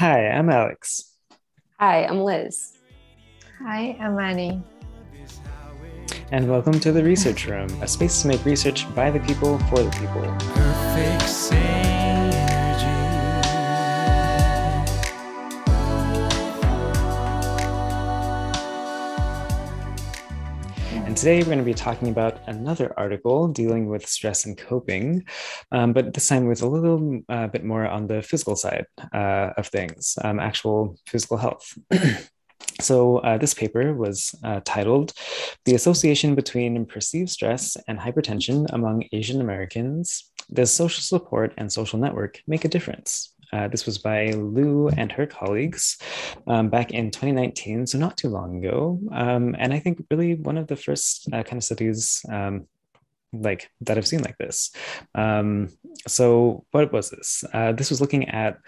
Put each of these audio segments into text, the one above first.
Hi, I'm Alex. Hi, I'm Liz. Hi, I'm Annie. And welcome to the Research Room, a space to make research by the people for the people. Today we're going to be talking about another article dealing with stress and coping, um, but this time with a little uh, bit more on the physical side uh, of things, um, actual physical health. So, uh, this paper was uh, titled The Association Between Perceived Stress and Hypertension Among Asian Americans Does Social Support and Social Network Make a Difference? Uh, this was by Lou and her colleagues um, back in 2019, so not too long ago. Um, and I think really one of the first uh, kind of studies um, like that I've seen like this. Um, so what was this? Uh, this was looking at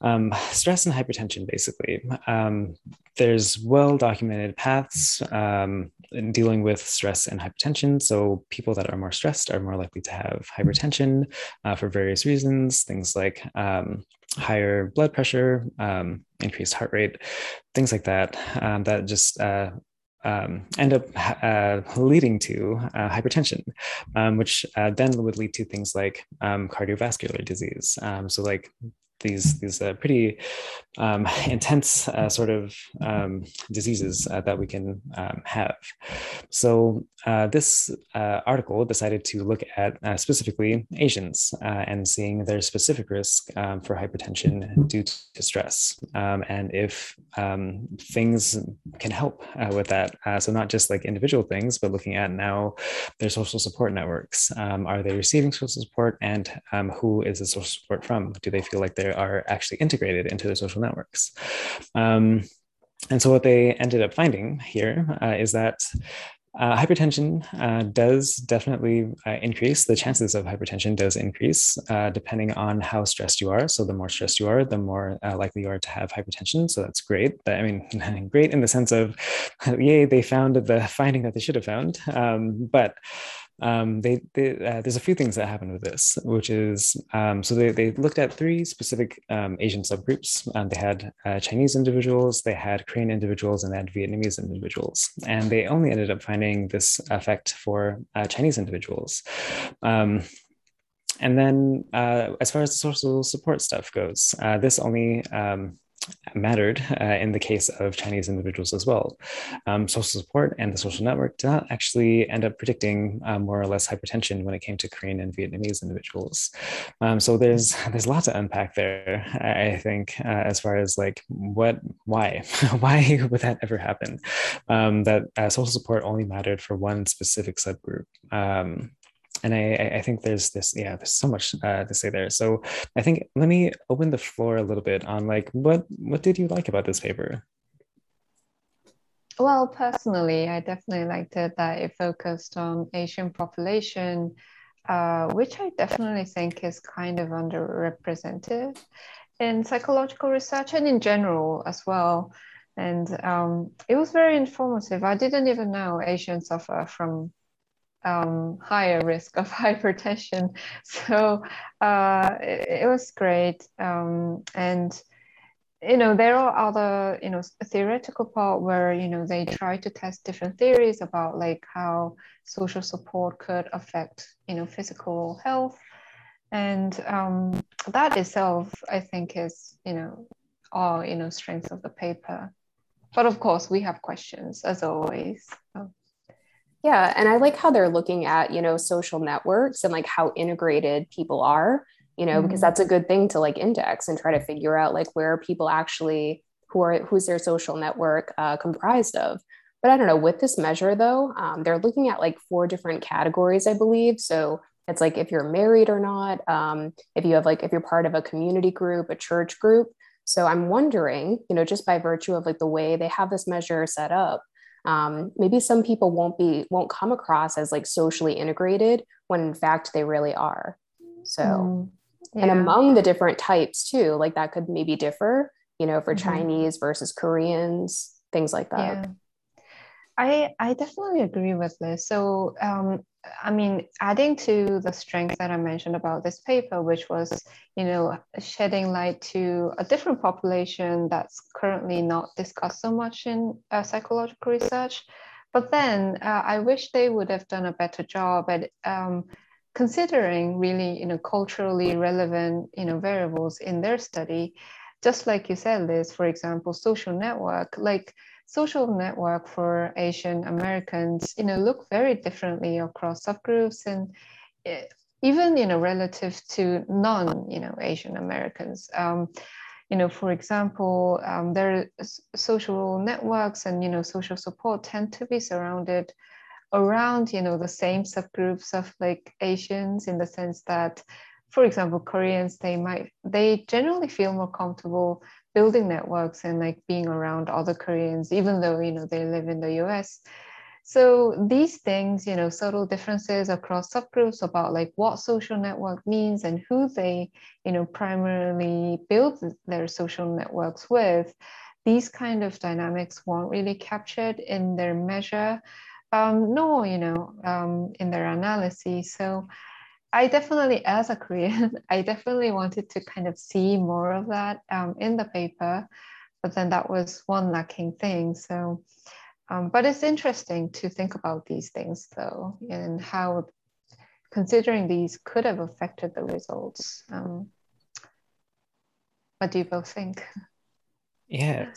um, stress and hypertension, basically. Um, there's well documented paths um, in dealing with stress and hypertension. So, people that are more stressed are more likely to have hypertension uh, for various reasons, things like um, higher blood pressure, um, increased heart rate, things like that, um, that just uh, um, end up uh, leading to uh, hypertension, um, which uh, then would lead to things like um, cardiovascular disease. Um, so, like these these uh, pretty um, intense uh, sort of um, diseases uh, that we can um, have. So uh, this uh, article decided to look at uh, specifically Asians and seeing their specific risk um, for hypertension due to stress, um, and if um, things can help with that. so not just like individual things, but looking at now their social support networks. are they receiving social support, and who is the social support from? Do they feel like are actually integrated into the social networks. Um, and so what they ended up finding here uh, is that uh, hypertension uh, does definitely uh, increase. The chances of hypertension does increase uh, depending on how stressed you are. So the more stressed you are, the more uh, likely you are to have hypertension. So that's great. I mean, great in the sense of, yay, they found the finding that they should have found. Um, but um, they, they uh, there's a few things that happened with this, which is um, so they, they looked at three specific um, Asian subgroups. Um, they had uh, Chinese individuals, they had Korean individuals, and they had Vietnamese individuals. And they only ended up finding this effect for uh, Chinese individuals. Um, and then, uh, as far as the social support stuff goes, uh, this only um, mattered uh, in the case of Chinese individuals as well. Um, social support and the social network did not actually end up predicting uh, more or less hypertension when it came to Korean and Vietnamese individuals. Um, so there's there's lots to unpack there. I think uh, as far as like what why why would that ever happen? Um, that uh, social support only mattered for one specific subgroup. Um, and I, I think there's this, yeah, there's so much uh, to say there. So I think let me open the floor a little bit on like what what did you like about this paper? Well, personally, I definitely liked it that it focused on Asian population, uh, which I definitely think is kind of underrepresented in psychological research and in general as well. And um, it was very informative. I didn't even know Asians suffer from um, higher risk of hypertension. So uh, it, it, was great. Um, and, you know, there are other, you know, theoretical part where, you know, they try to test different theories about like how social support could affect, you know, physical health. And um, that itself, I think, is, you know, all, you know, strengths of the paper. But of course, we have questions as always. So. Yeah, and I like how they're looking at, you know, social networks and like how integrated people are, you know, mm-hmm. because that's a good thing to like index and try to figure out like where people actually who are who's their social network uh, comprised of. But I don't know, with this measure though, um, they're looking at like four different categories, I believe. So it's like if you're married or not, um, if you have like if you're part of a community group, a church group. So I'm wondering, you know, just by virtue of like the way they have this measure set up, um, maybe some people won't be won't come across as like socially integrated when in fact they really are so mm, yeah. and among the different types too like that could maybe differ you know for mm-hmm. chinese versus koreans things like that yeah. I, I definitely agree with this. So um, I mean, adding to the strength that I mentioned about this paper, which was, you know, shedding light to a different population that's currently not discussed so much in uh, psychological research. But then uh, I wish they would have done a better job at um, considering really, you know, culturally relevant, you know, variables in their study. Just like you said, Liz, for example, social network, like social network for Asian Americans, you know, look very differently across subgroups and eh, even, you know, relative to non, you know, Asian Americans. Um, you know, for example, um, their social networks and, you know, social support tend to be surrounded around, you know, the same subgroups of like Asians in the sense that, for example, Koreans, they might, they generally feel more comfortable building networks and like being around other Koreans, even though, you know, they live in the US. So these things, you know, subtle differences across subgroups about like what social network means and who they, you know, primarily build their social networks with, these kind of dynamics weren't really captured in their measure, um, nor, you know, um, in their analysis. So I definitely, as a Korean, I definitely wanted to kind of see more of that um, in the paper, but then that was one lacking thing. So, um, but it's interesting to think about these things though, and how considering these could have affected the results. Um, what do you both think? Yeah.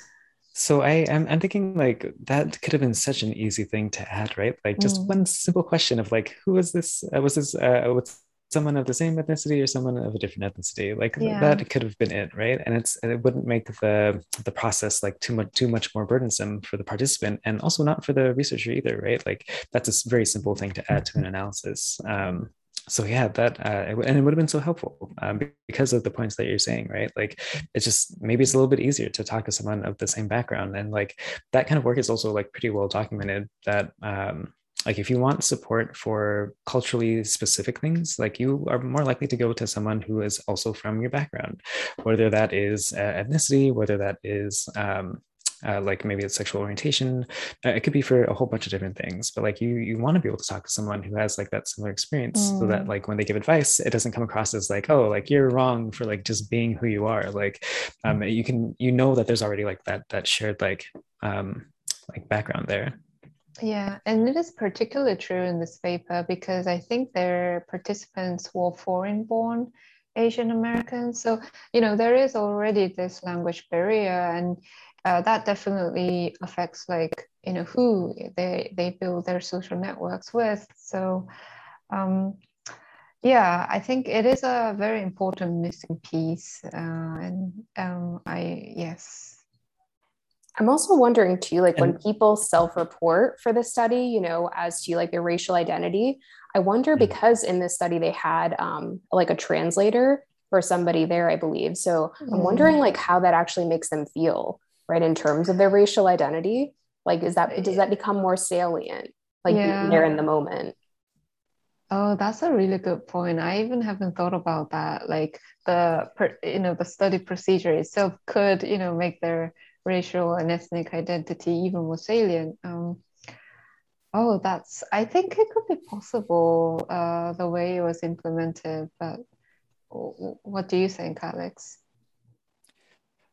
So I I'm, I'm thinking like that could have been such an easy thing to add, right? Like just mm. one simple question of like, who was this? Uh, was this? Uh, what's someone of the same ethnicity or someone of a different ethnicity like yeah. that could have been it right and it's it wouldn't make the the process like too much too much more burdensome for the participant and also not for the researcher either right like that's a very simple thing to add to an analysis um, so yeah that uh, and it would have been so helpful um, because of the points that you're saying right? Like it's just maybe it's a little bit easier to talk to someone of the same background and like that kind of work is also like pretty well documented that um, like if you want support for culturally specific things like you are more likely to go to someone who is also from your background whether that is uh, ethnicity whether that is um, uh, like maybe it's sexual orientation uh, it could be for a whole bunch of different things but like you you want to be able to talk to someone who has like that similar experience mm. so that mm. like when they give advice it doesn't come across as like oh like you're wrong for like just being who you are like um you can you know that there's already like that that shared like um like background there yeah, and it is particularly true in this paper because I think their participants were foreign born Asian Americans. So, you know, there is already this language barrier, and uh, that definitely affects, like, you know, who they, they build their social networks with. So, um, yeah, I think it is a very important missing piece. Uh, and um, I, yes, I'm also wondering too, like when people self-report for the study, you know, as to like their racial identity, I wonder mm. because in this study they had um, like a translator or somebody there, I believe. So I'm wondering mm. like how that actually makes them feel, right, in terms of their racial identity. Like, is that does that become more salient, like yeah. there in the moment? Oh, that's a really good point. I even haven't thought about that. Like the, you know, the study procedure itself could, you know, make their racial and ethnic identity even more salient. Um, oh, that's, I think it could be possible uh, the way it was implemented, but what do you think, Alex?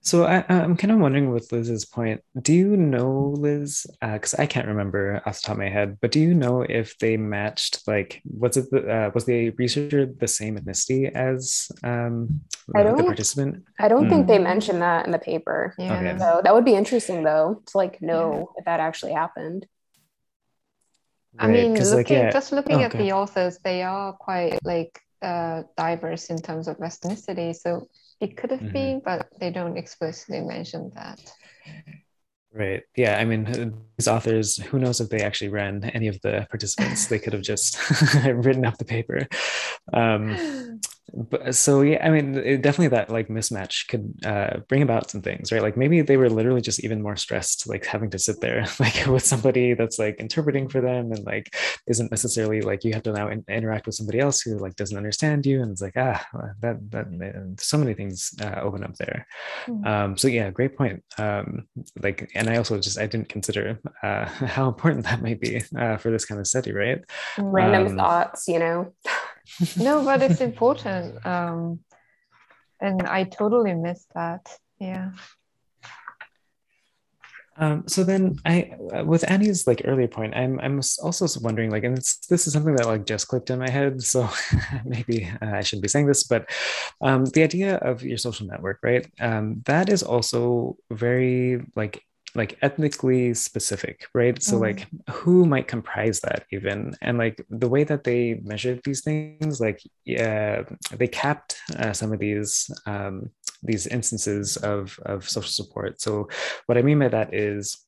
So I, am kind of wondering with Liz's point, do you know, Liz, because uh, I can't remember off the top of my head, but do you know if they matched, like, was it, the, uh, was the researcher the same ethnicity as um, I don't, the participant? I don't mm. think they hmm. mentioned that in the paper. Yeah. Okay. So that would be interesting though, to like know yeah. if that actually happened. Right. I mean, looking, like, yeah. just looking oh, at the authors, they are quite like uh, diverse in terms of ethnicity. So it could have mm-hmm. been, but they don't explicitly mention that. Right. Yeah. I mean, these authors, who knows if they actually ran any of the participants? they could have just written up the paper. Um, but so yeah i mean it, definitely that like mismatch could uh, bring about some things right? Like maybe they were literally just even more stressed like having to sit there like with somebody that's like interpreting for them and like isn't necessarily like you have to now in- interact with somebody else who like doesn't understand you. And it's like ah that that so many things uh, open up there. Mm-hmm. um so yeah great point. Um like and i also just i didn't consider uh how important that might be uh, for this kind of study right? Random um, thoughts you know no, but it's important. Um, and I totally missed that. Yeah. Um, so then I, with Annie's like earlier point, I'm, I'm also wondering like, and this is something that like just clicked in my head. So maybe uh, I shouldn't be saying this, but um, the idea of your social network, right? Um, that is also very like like ethnically specific, right? So mm. like who might comprise that even, and like the way that they measured these things, like yeah, they capped uh, some of these um, these instances of of social support. So what I mean by that is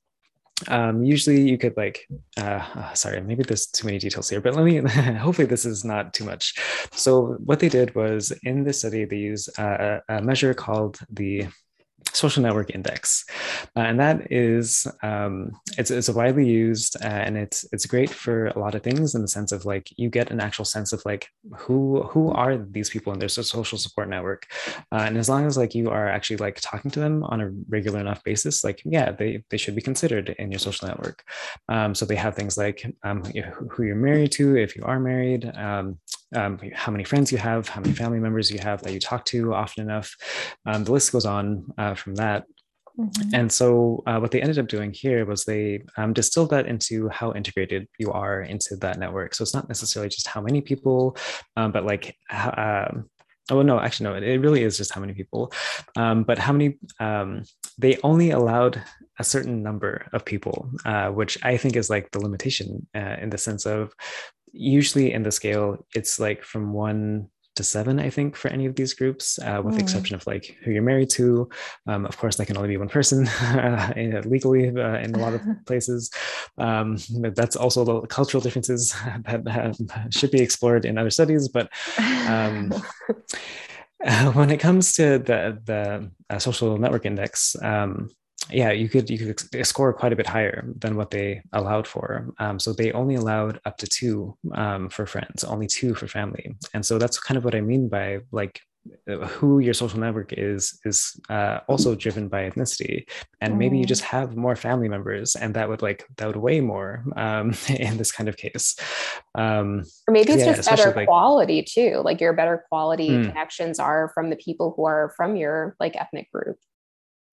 um, usually you could like uh, oh, sorry maybe there's too many details here but let me hopefully this is not too much so what they did was in this study they use a, a measure called the social network index. Uh, and that is um, it's, it's widely used uh, and it's it's great for a lot of things in the sense of like you get an actual sense of like who who are these people in their social support network. Uh, and as long as like you are actually like talking to them on a regular enough basis like yeah they they should be considered in your social network. Um, so they have things like um, who you're married to if you are married um, um, how many friends you have, how many family members you have that you talk to often enough. Um, the list goes on uh, from that. Mm-hmm. And so, uh, what they ended up doing here was they um, distilled that into how integrated you are into that network. So, it's not necessarily just how many people, um, but like, uh, oh, no, actually, no, it, it, really is just how many people. Um, but how many, um, they only allowed a certain number of people, uh, which I think is like the limitation uh, in the sense of usually in the scale, it's like from one to seven, I think, for any of these groups, uh, with mm. the exception of like who you're married to. Um, of course, that can only be one person uh, legally uh, in a lot of places. Um, but that's also the cultural differences that should be explored in other studies. But um, when it comes to the the uh, social network index, um, yeah, you could you could score quite a bit higher than what they allowed for. Um, so they only allowed up to two um, for friends, only two for family, and so that's kind of what I mean by like uh, who your social network is is uh, also driven by ethnicity and maybe you just mm. have more family members and that would like that would weigh more um, in this kind of case um, or maybe it's yeah, just better like, quality too like your better quality mm. connections are from the people who are from your like ethnic group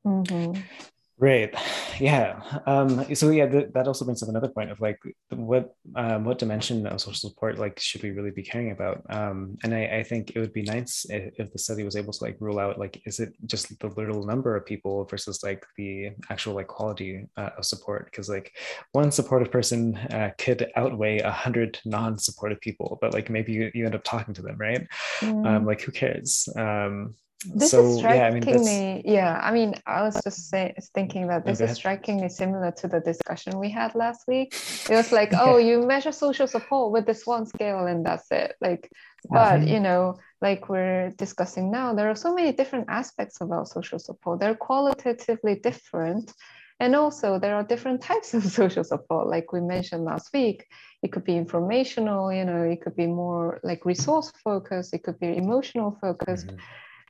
mm-hmm. Right. Yeah. Um, so yeah, th- that also brings up another point of like what um, what dimension of social support like should we really be caring about? Um, and I, I think it would be nice if, if, the study was able to like rule out like is it just the little number of people versus like the actual like quality uh, of support? Because like one supportive person uh, could outweigh a hundred non-supportive people, but like maybe you, you end up talking to them, right? Mm. like who cares? Um, this so, is strikingly, yeah, I mean, yeah. I mean, I was just say, thinking that this okay. is strikingly similar to the discussion we had last week. It was like, oh, you measure social support with this one scale and that's it. Like, but mm-hmm. you know, like we're discussing now, there are so many different aspects about social support. They're qualitatively different. And also, there are different types of social support, like we mentioned last week. It could be informational, you know, it could be more like resource focused, it could be emotional focused. Mm-hmm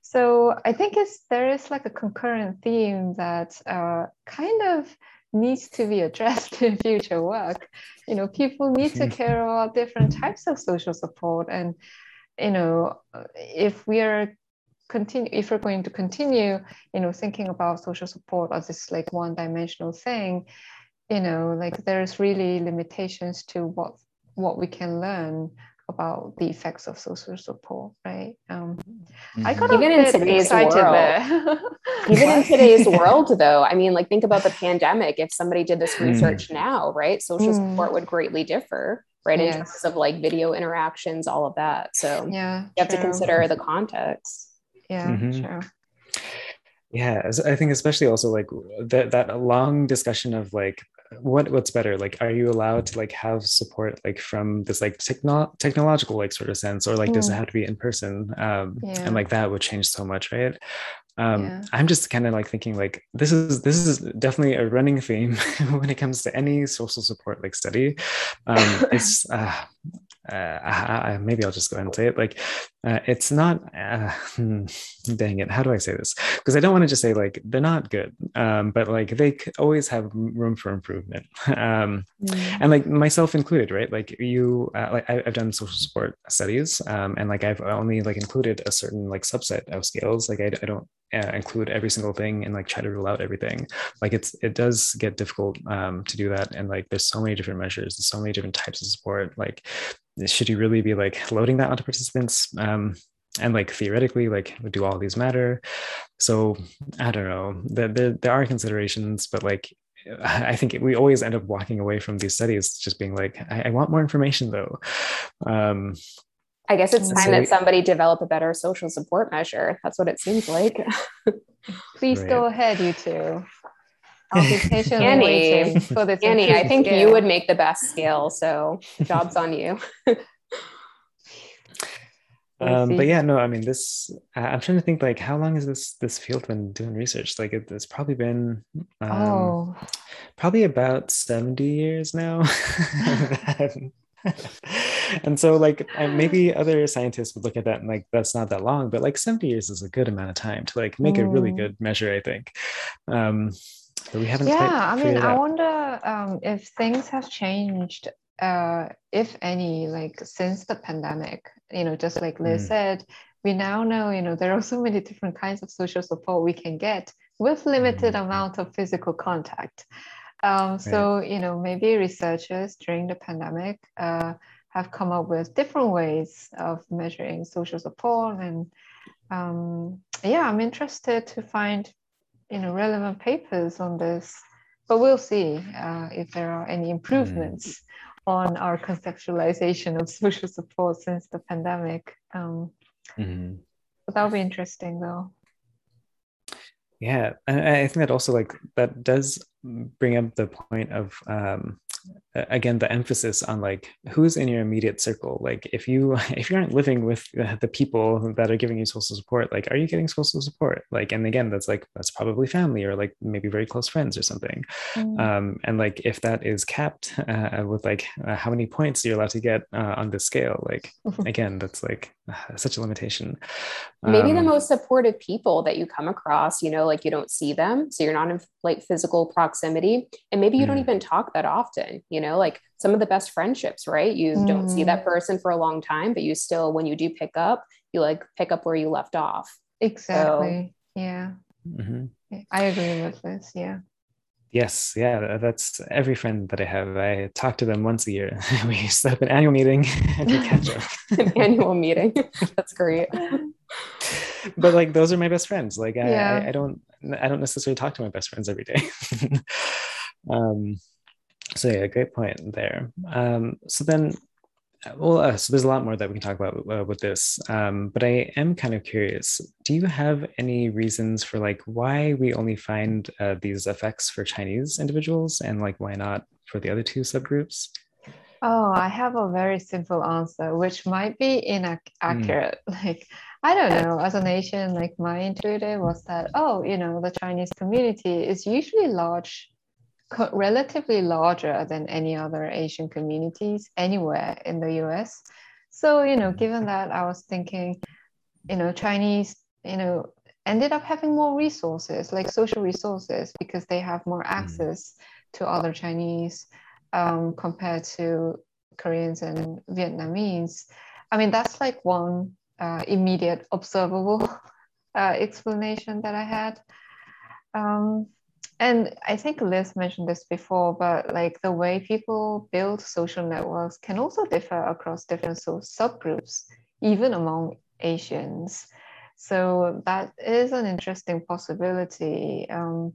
so I think it's there is like a concurrent theme that uh, kind of needs to be addressed in future work. You know, people need to care about different types of social support, and you know, if we are continue if we're going to continue, you know, thinking about social support as this like one-dimensional thing, you know, like there's really limitations to what what we can learn about the effects of social support, right? Um, mm-hmm. I got even in today's world, even in today's world, though, I mean, like think about the pandemic. If somebody did this mm. research mm. now, right, social mm. support would greatly differ, right, yes. in terms of like video interactions, all of that. So yeah, you have true. to consider the context. Yeah, mm-hmm. true. Yeah, I think especially also like that that long discussion of like what what's better like are you allowed to like have support like from this like techno- technological like sort of sense or like does it mm. have to be in person um yeah. and like that would change so much right um yeah. i'm just kind of like thinking like this is this is definitely a running theme when it comes to any social support like study um it's uh uh, i maybe I'll just go ahead and say it. Like, uh, it's not. Uh, dang it! How do I say this? Because I don't want to just say like they're not good, um, but like they always have room for improvement, um, mm. and like myself included, right? Like you, uh, like I, have done social support studies, um, and like I've only like included a certain like subset of scales. Like I, I don't uh, include every single thing and like try to rule out everything like it's it does get difficult um, to do that and like there's so many different measures there's so many different types of support like should you really be like loading that onto participants um, and like theoretically like do all these matter so i don't know there, there, there are considerations but like I think we always end up walking away from these studies just being like, I, I want more information though. Um, I guess it's time so, that somebody develop a better social support measure. That's what it seems like. Please right. go ahead, you two. I'll be patiently Annie, waiting for this. Annie, I think scale. you would make the best scale. So job's on you. um, but yeah, no, I mean, this. I'm trying to think like how long has this this field been doing research? Like it, it's probably been um, oh. probably about 70 years now. and so like maybe other scientists would look at that and like that's not that long but like 70 years is a good amount of time to like make mm. a really mm. good measure i think um but we haven't. Yeah, I mean, I wonder um, if things have changed, uh, if any, like since the pandemic. You know, just like Liz mm. said, we now know. You know, there are so many different kinds of social support we can get with limited mm. amount of physical contact. Um, so right. you know, maybe researchers during the pandemic uh, have come up with different ways of measuring social support and um, yeah, I'm interested to find you know relevant papers on this but we'll see uh, if there are any improvements mm. On our conceptualization of social support since the pandemic um, mm-hmm. but that'll be interesting though yeah and i think that also like that does bring up the point of um, again the emphasis on like who's in your immediate circle like if you if you aren't living with the people that are giving you social support like are you getting social support like and again that's like that's probably family or like maybe very close friends or something mm. um, and like if that is capped uh, with like uh, how many points you're allowed to get uh, on this scale like again that's like such a limitation maybe um, the most supportive people that you come across you know like you don't see them so you're not in like physical proximity and maybe you mm. don't even talk that often you know like some of the best friendships right you mm. don't see that mm. person for a long time but you still when you do pick up you like pick up where you left off exactly so, yeah mm-hmm. i agree with this yeah Yes, yeah, that's every friend that I have. I talk to them once a year. we set up an annual meeting and we catch up. an annual meeting. That's great. but like those are my best friends. Like I, yeah. I, I, don't I don't necessarily talk to my best friends every day. um so yeah, great point there. Um, so then, well, uh, so there's a lot more that we can talk about uh, with this, um, but I am kind of curious. Do you have any reasons for like why we only find uh, these effects for Chinese individuals, and like why not for the other two subgroups? Oh, I have a very simple answer, which might be inaccurate. Mm. Like, I don't know, as a nation, like my intuitive was that, oh, you know, the Chinese community is usually large relatively larger than any other Asian communities anywhere in the US. So, you know, given that, I was thinking, you know, Chinese, you know, ended up having more resources, like social resources, because they have more mm. access to other Chinese um, compared to Koreans and Vietnamese. I mean, that's like one uh, immediate observable uh, explanation that I had. Um, and I think Liz mentioned this before, but like the way people build social networks can also differ across different so- subgroups, even among Asians. So that is an interesting possibility. Um,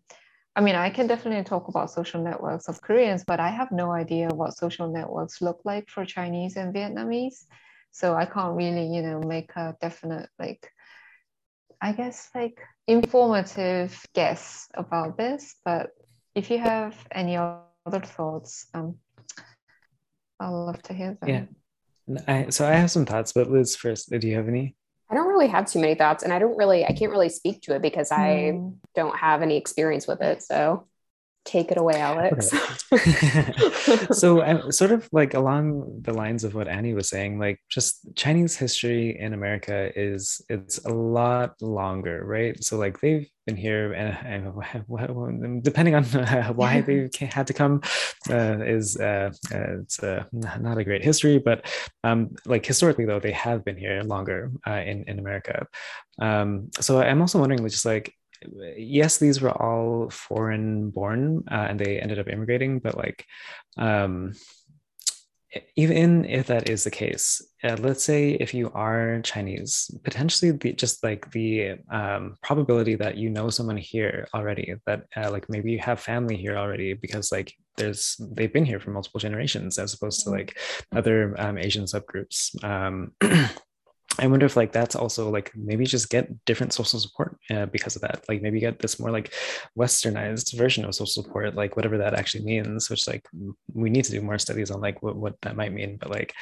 I mean, I can definitely talk about social networks of Koreans, but I have no idea what social networks look like for Chinese and Vietnamese. So I can't really, you know, make a definite like I guess like informative guess about this, but if you have any other thoughts, um, I'd love to hear them. Yeah. I, so I have some thoughts, but Liz first, do you have any? I don't really have too many thoughts and I don't really, I can't really speak to it because I mm. don't have any experience with it. So take it away, Alex. Okay. so I'm sort of like along the lines of what Annie was saying, like just Chinese history in America is it's a lot longer, right? So like they've been here and, and depending on why they had to come uh, is uh, uh, it's uh, not a great history, but um, like historically though they have been here longer uh, in in America. Um, so I'm also wondering, just like yes, these were all foreign born uh, and they ended up immigrating, but like, um, even if that is the case, uh, let's say if you are Chinese, potentially the, just like the um, probability that you know someone here already, that uh, like maybe you have family here already because like there's they've been here for multiple generations as opposed to like other um, Asian subgroups. Um, I wonder if like that's also like maybe just get different social support uh, because of that. Like maybe get this more like westernized version of social support, like whatever that actually means. Which like we need to do more studies on like what, what that might mean. But like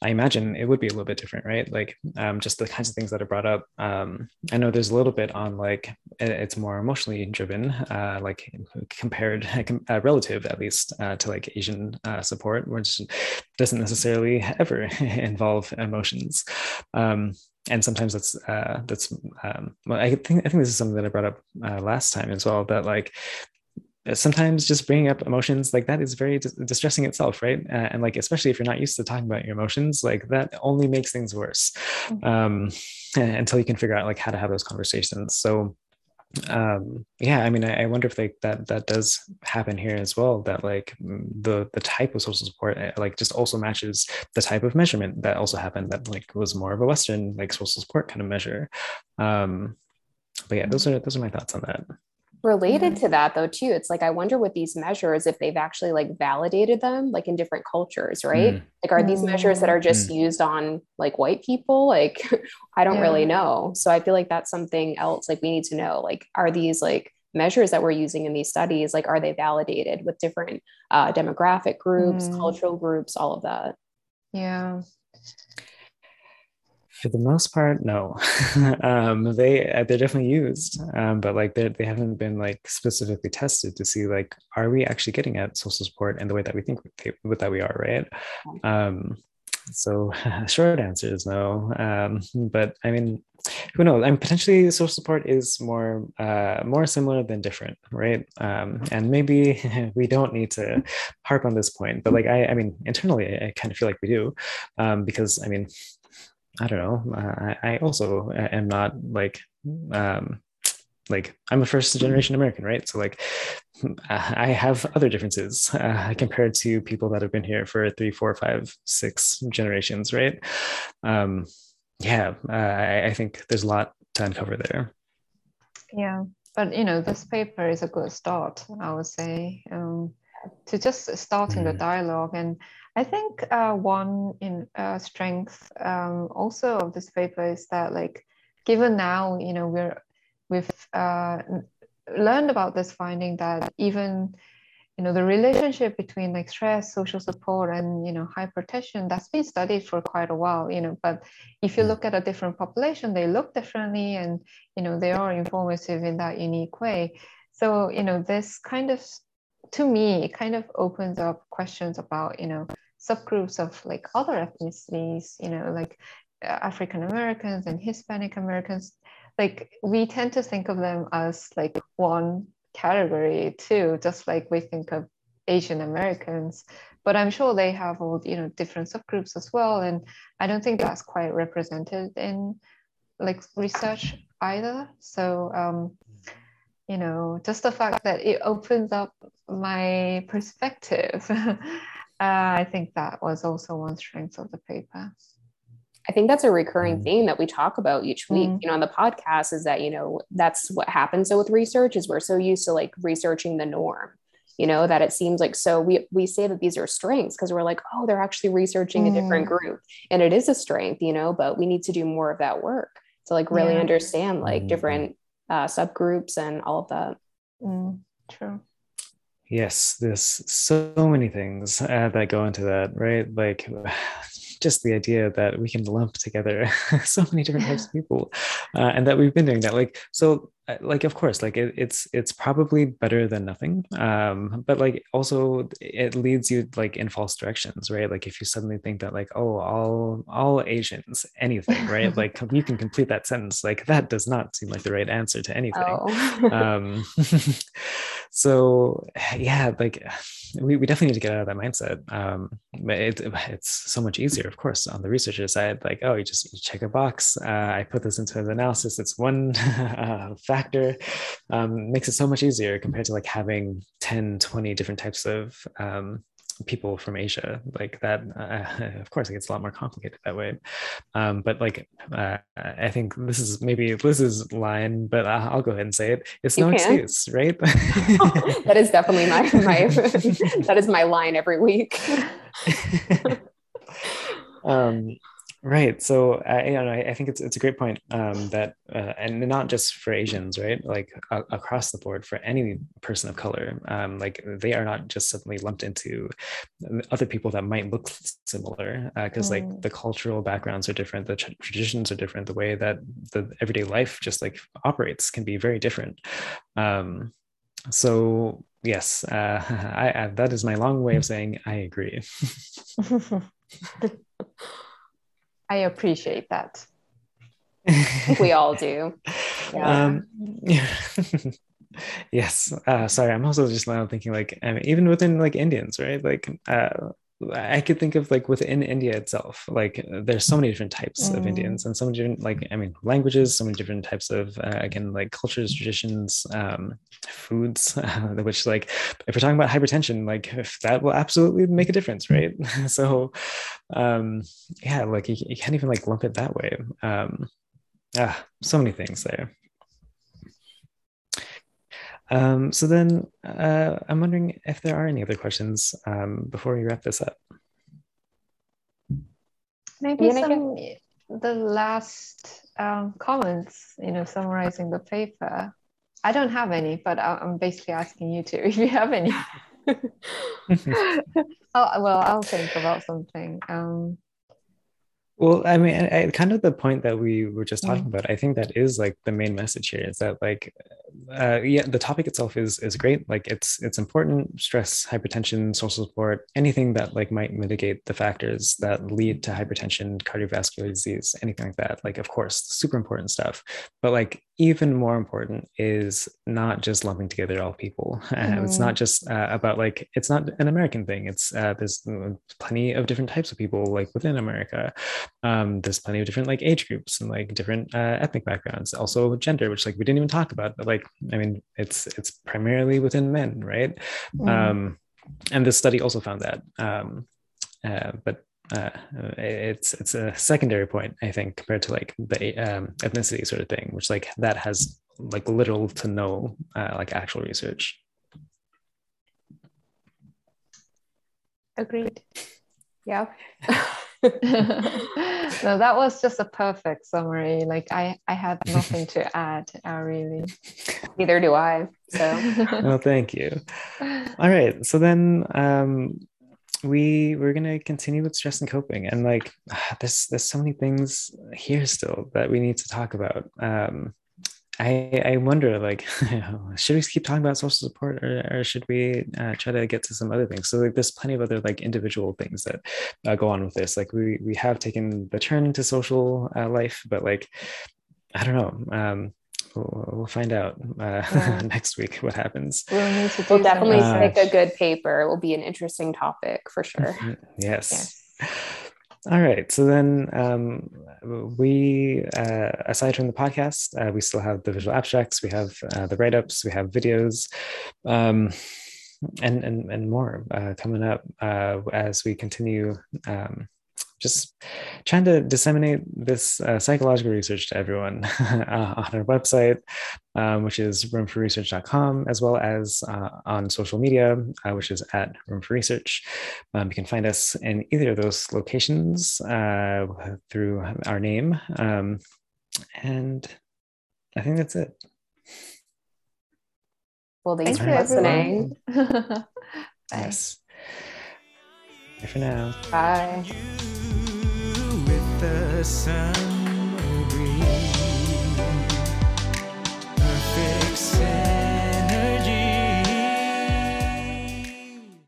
I imagine it would be a little bit different, right? Like um, just the kinds of things that are brought up. Um, I know there's a little bit on like it's more emotionally driven, uh, like compared uh, relative at least uh, to like Asian uh, support, which doesn't necessarily ever involve emotions. Um, and sometimes that's uh, that's um, well, I think I think this is something that I brought up uh, last time as well. That like sometimes just bringing up emotions like that is very dis- distressing itself right uh, and like especially if you're not used to talking about your emotions like that only makes things worse mm-hmm. um, until you can figure out like how to have those conversations so um yeah i mean I, I, wonder if like that that does happen here as well that like the the type of social support eh, like just also matches the type of measurement that also happened that like was more of a western like social support kind of measure. Um but yeah those are those are my thoughts on that related mm-hmm. to that though too it's like i wonder with these measures if they've actually like validated them like in different cultures right mm. like are these measures that are just mm. used on like white people like i don't yeah. really know so i feel like that's something else like we need to know like are these like measures that we're using in these studies like are they validated with different uh, demographic groups mm. cultural groups all of that yeah for the most part no. Um, they uh, they're definitely used um, but like they they haven't been like specifically tested to see like are we actually getting at social support in the way that we think with that we are right. Um, so short answer is no. Um, but i mean who knows? I mean potentially social support is more uh, more similar than different right? Um, and maybe we don't need to harp on this point but like i i mean internally i, I kind of feel like we do um, because i mean I don't know. I, I also am not like um, like I'm a first generation American, right? So like I have other differences uh, compared to people that have been here for three, four, five, six generations, right? Um, yeah, uh, I, I think there's a lot to uncover there. Yeah, but you know, this paper is a good start, I would say, um, to just starting mm. the dialogue and I think uh, one in uh, strength um, also of this paper is that like given now you know we're we've uh, learned about this finding that even you know the relationship between like stress social support and you know hypertension that's been studied for quite a while you know but if you mm. look at a different population they look differently and you know they are informative in that unique way so you know this kind of to me it kind of opens up questions about you know subgroups of like other ethnicities, you know, like uh, African Americans and Hispanic Americans, like we tend to think of them as like one category too, just like we think of Asian Americans. But I'm sure they have all you know different subgroups as well, and I don't think that's quite represented in like research either. So um, you know, just the fact that it opens up my perspective Uh, I think that was also one strength of the paper. I think that's a recurring mm. theme that we talk about each week, mm. you know, on the podcast is that, you know, that's what happens so with research is we're so used to like researching the norm, you know, that it seems like, so we, we say that these are strengths because we're like, oh, they're actually researching mm. a different mm. group and it is a strength, you know, but we need to do more of that work to like really yeah. understand like mm. different uh, subgroups and all of that. Mm. True. Yes, there's so many things uh, that go into that, right? Like just the idea that we can lump together so many different types of people uh, and that we've been doing that. Like so uh, like of course like it, it's it's probably better than nothing um but like also it leads you like in false directions right? Like if you suddenly think that like oh all all asians anything right? Like you can complete that sentence. Like that does not seem like the right answer to anything. Oh. um so yeah like we, we definitely need to get out of that mindset. Um it, it's so much easier of course on the researcher side like oh you just you check a box. Uh, i put this into the analysis. It's one uh, factor. Um, makes it so much easier compared to like having 10 20 different types of um, people from Asia like that. Uh, of course, it gets a lot more complicated that way. Um, but like, uh, I think this is maybe Liz's line, but I'll go ahead and say it. It's no excuse, right? that is definitely my my that is my line every week. um, Right. So I, you know, I, think it's it's a great point um, that, uh, and not just for Asians, right? Like uh, across the board for any person of color, um, like they are not just suddenly lumped into other people that might look similar, because uh, mm. like the cultural backgrounds are different, the tra- traditions are different, the way that the everyday life just like operates can be very different. Um, so yes, uh, I, I, that is my long way of saying I agree. I appreciate that. we all do. Yeah. Um, yes. Uh, sorry, I'm also just now thinking like, I mean, even within like Indians, right? Like, uh, I could think of like within India itself, like there's so many different types mm. of Indians and so many different, like, I mean, languages, so many different types of, uh, again, like cultures, traditions, um, foods, uh, which like, if we're talking about hypertension, like if that will absolutely make a difference, right? so, um, yeah, like you, you, can't even like lump it that way. Um, ah, so many things there. Um, so then uh, I'm wondering if there are any other questions um, before we wrap this up. Maybe some the last um, comments, you know, summarizing the paper. I don't have any, but I'm basically asking you to if you have any. oh, well, I'll think about something. Um, well, I mean, I, kind of the point that we were just talking mm. about. I think that is like the main message here is that like, uh, yeah, the topic itself is is great. Like, it's it's important. Stress, hypertension, social support, anything that like might mitigate the factors that lead to hypertension, cardiovascular disease, anything like that. Like, of course, super important stuff. But like, even more important is not just lumping together all people. Mm. it's not just uh, about like it's not an American thing. It's uh, there's plenty of different types of people like within America um, there's plenty of different like age groups and like different uh, ethnic backgrounds also gender which like we didn't even talk about but like i mean it's it's primarily within men right mm. um, and this study also found that um, uh, but uh, it's it's a secondary point i think compared to like the um, ethnicity sort of thing which like that has like little to no uh, like actual research agreed yeah no, that was just a perfect summary. Like I, I had nothing to add. Uh, really. Neither do I. So. well, thank you. All right. So then, um, we we're gonna continue with stress and coping, and like, there's there's so many things here still that we need to talk about. Um, I, I wonder like should we keep talking about social support or, or should we uh, try to get to some other things? So like there's plenty of other like individual things that uh, go on with this. Like we we have taken the turn to social uh, life but like I don't know. Um, we'll, we'll find out uh, yeah. next week what happens we'll, we'll definitely pick a good paper it will be an interesting topic for sure yes. yes. All right. So then um, we, uh, aside from the podcast, uh, we still have the visual abstracts, we have uh, the write ups, we have videos, um, and, and, and more uh, coming up uh, as we continue um, just trying to disseminate this uh, psychological research to everyone uh, on our website, um, which is roomforresearch.com, as well as uh, on social media, uh, which is at Room for Research. Um, you can find us in either of those locations uh, through our name. Um, and I think that's it. Well, thanks Thank for listening. everyone. Bye. Yes. Bye for now. Bye.